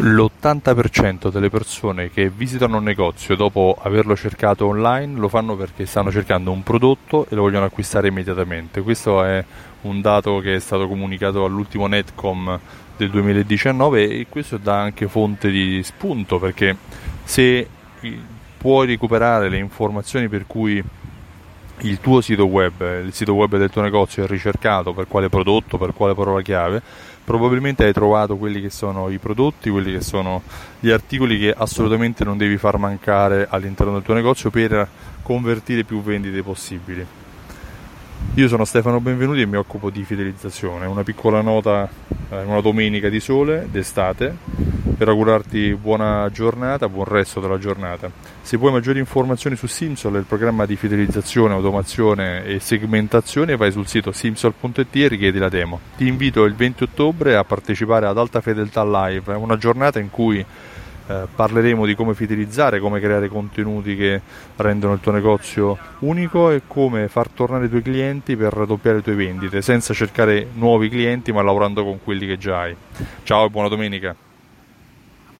L'80% delle persone che visitano un negozio dopo averlo cercato online lo fanno perché stanno cercando un prodotto e lo vogliono acquistare immediatamente. Questo è un dato che è stato comunicato all'ultimo Netcom del 2019 e questo dà anche fonte di spunto perché se puoi recuperare le informazioni per cui il tuo sito web, il sito web del tuo negozio è ricercato per quale prodotto, per quale parola chiave, probabilmente hai trovato quelli che sono i prodotti, quelli che sono gli articoli che assolutamente non devi far mancare all'interno del tuo negozio per convertire più vendite possibili. Io sono Stefano Benvenuti e mi occupo di fidelizzazione, una piccola nota, eh, una domenica di sole d'estate per augurarti buona giornata, buon resto della giornata. Se vuoi maggiori informazioni su Simsol, il programma di fidelizzazione, automazione e segmentazione, vai sul sito simsol.it e richiedi la demo. Ti invito il 20 ottobre a partecipare ad Alta Fedeltà Live, una giornata in cui eh, parleremo di come fidelizzare, come creare contenuti che rendono il tuo negozio unico e come far tornare i tuoi clienti per raddoppiare le tue vendite, senza cercare nuovi clienti ma lavorando con quelli che già hai. Ciao e buona domenica!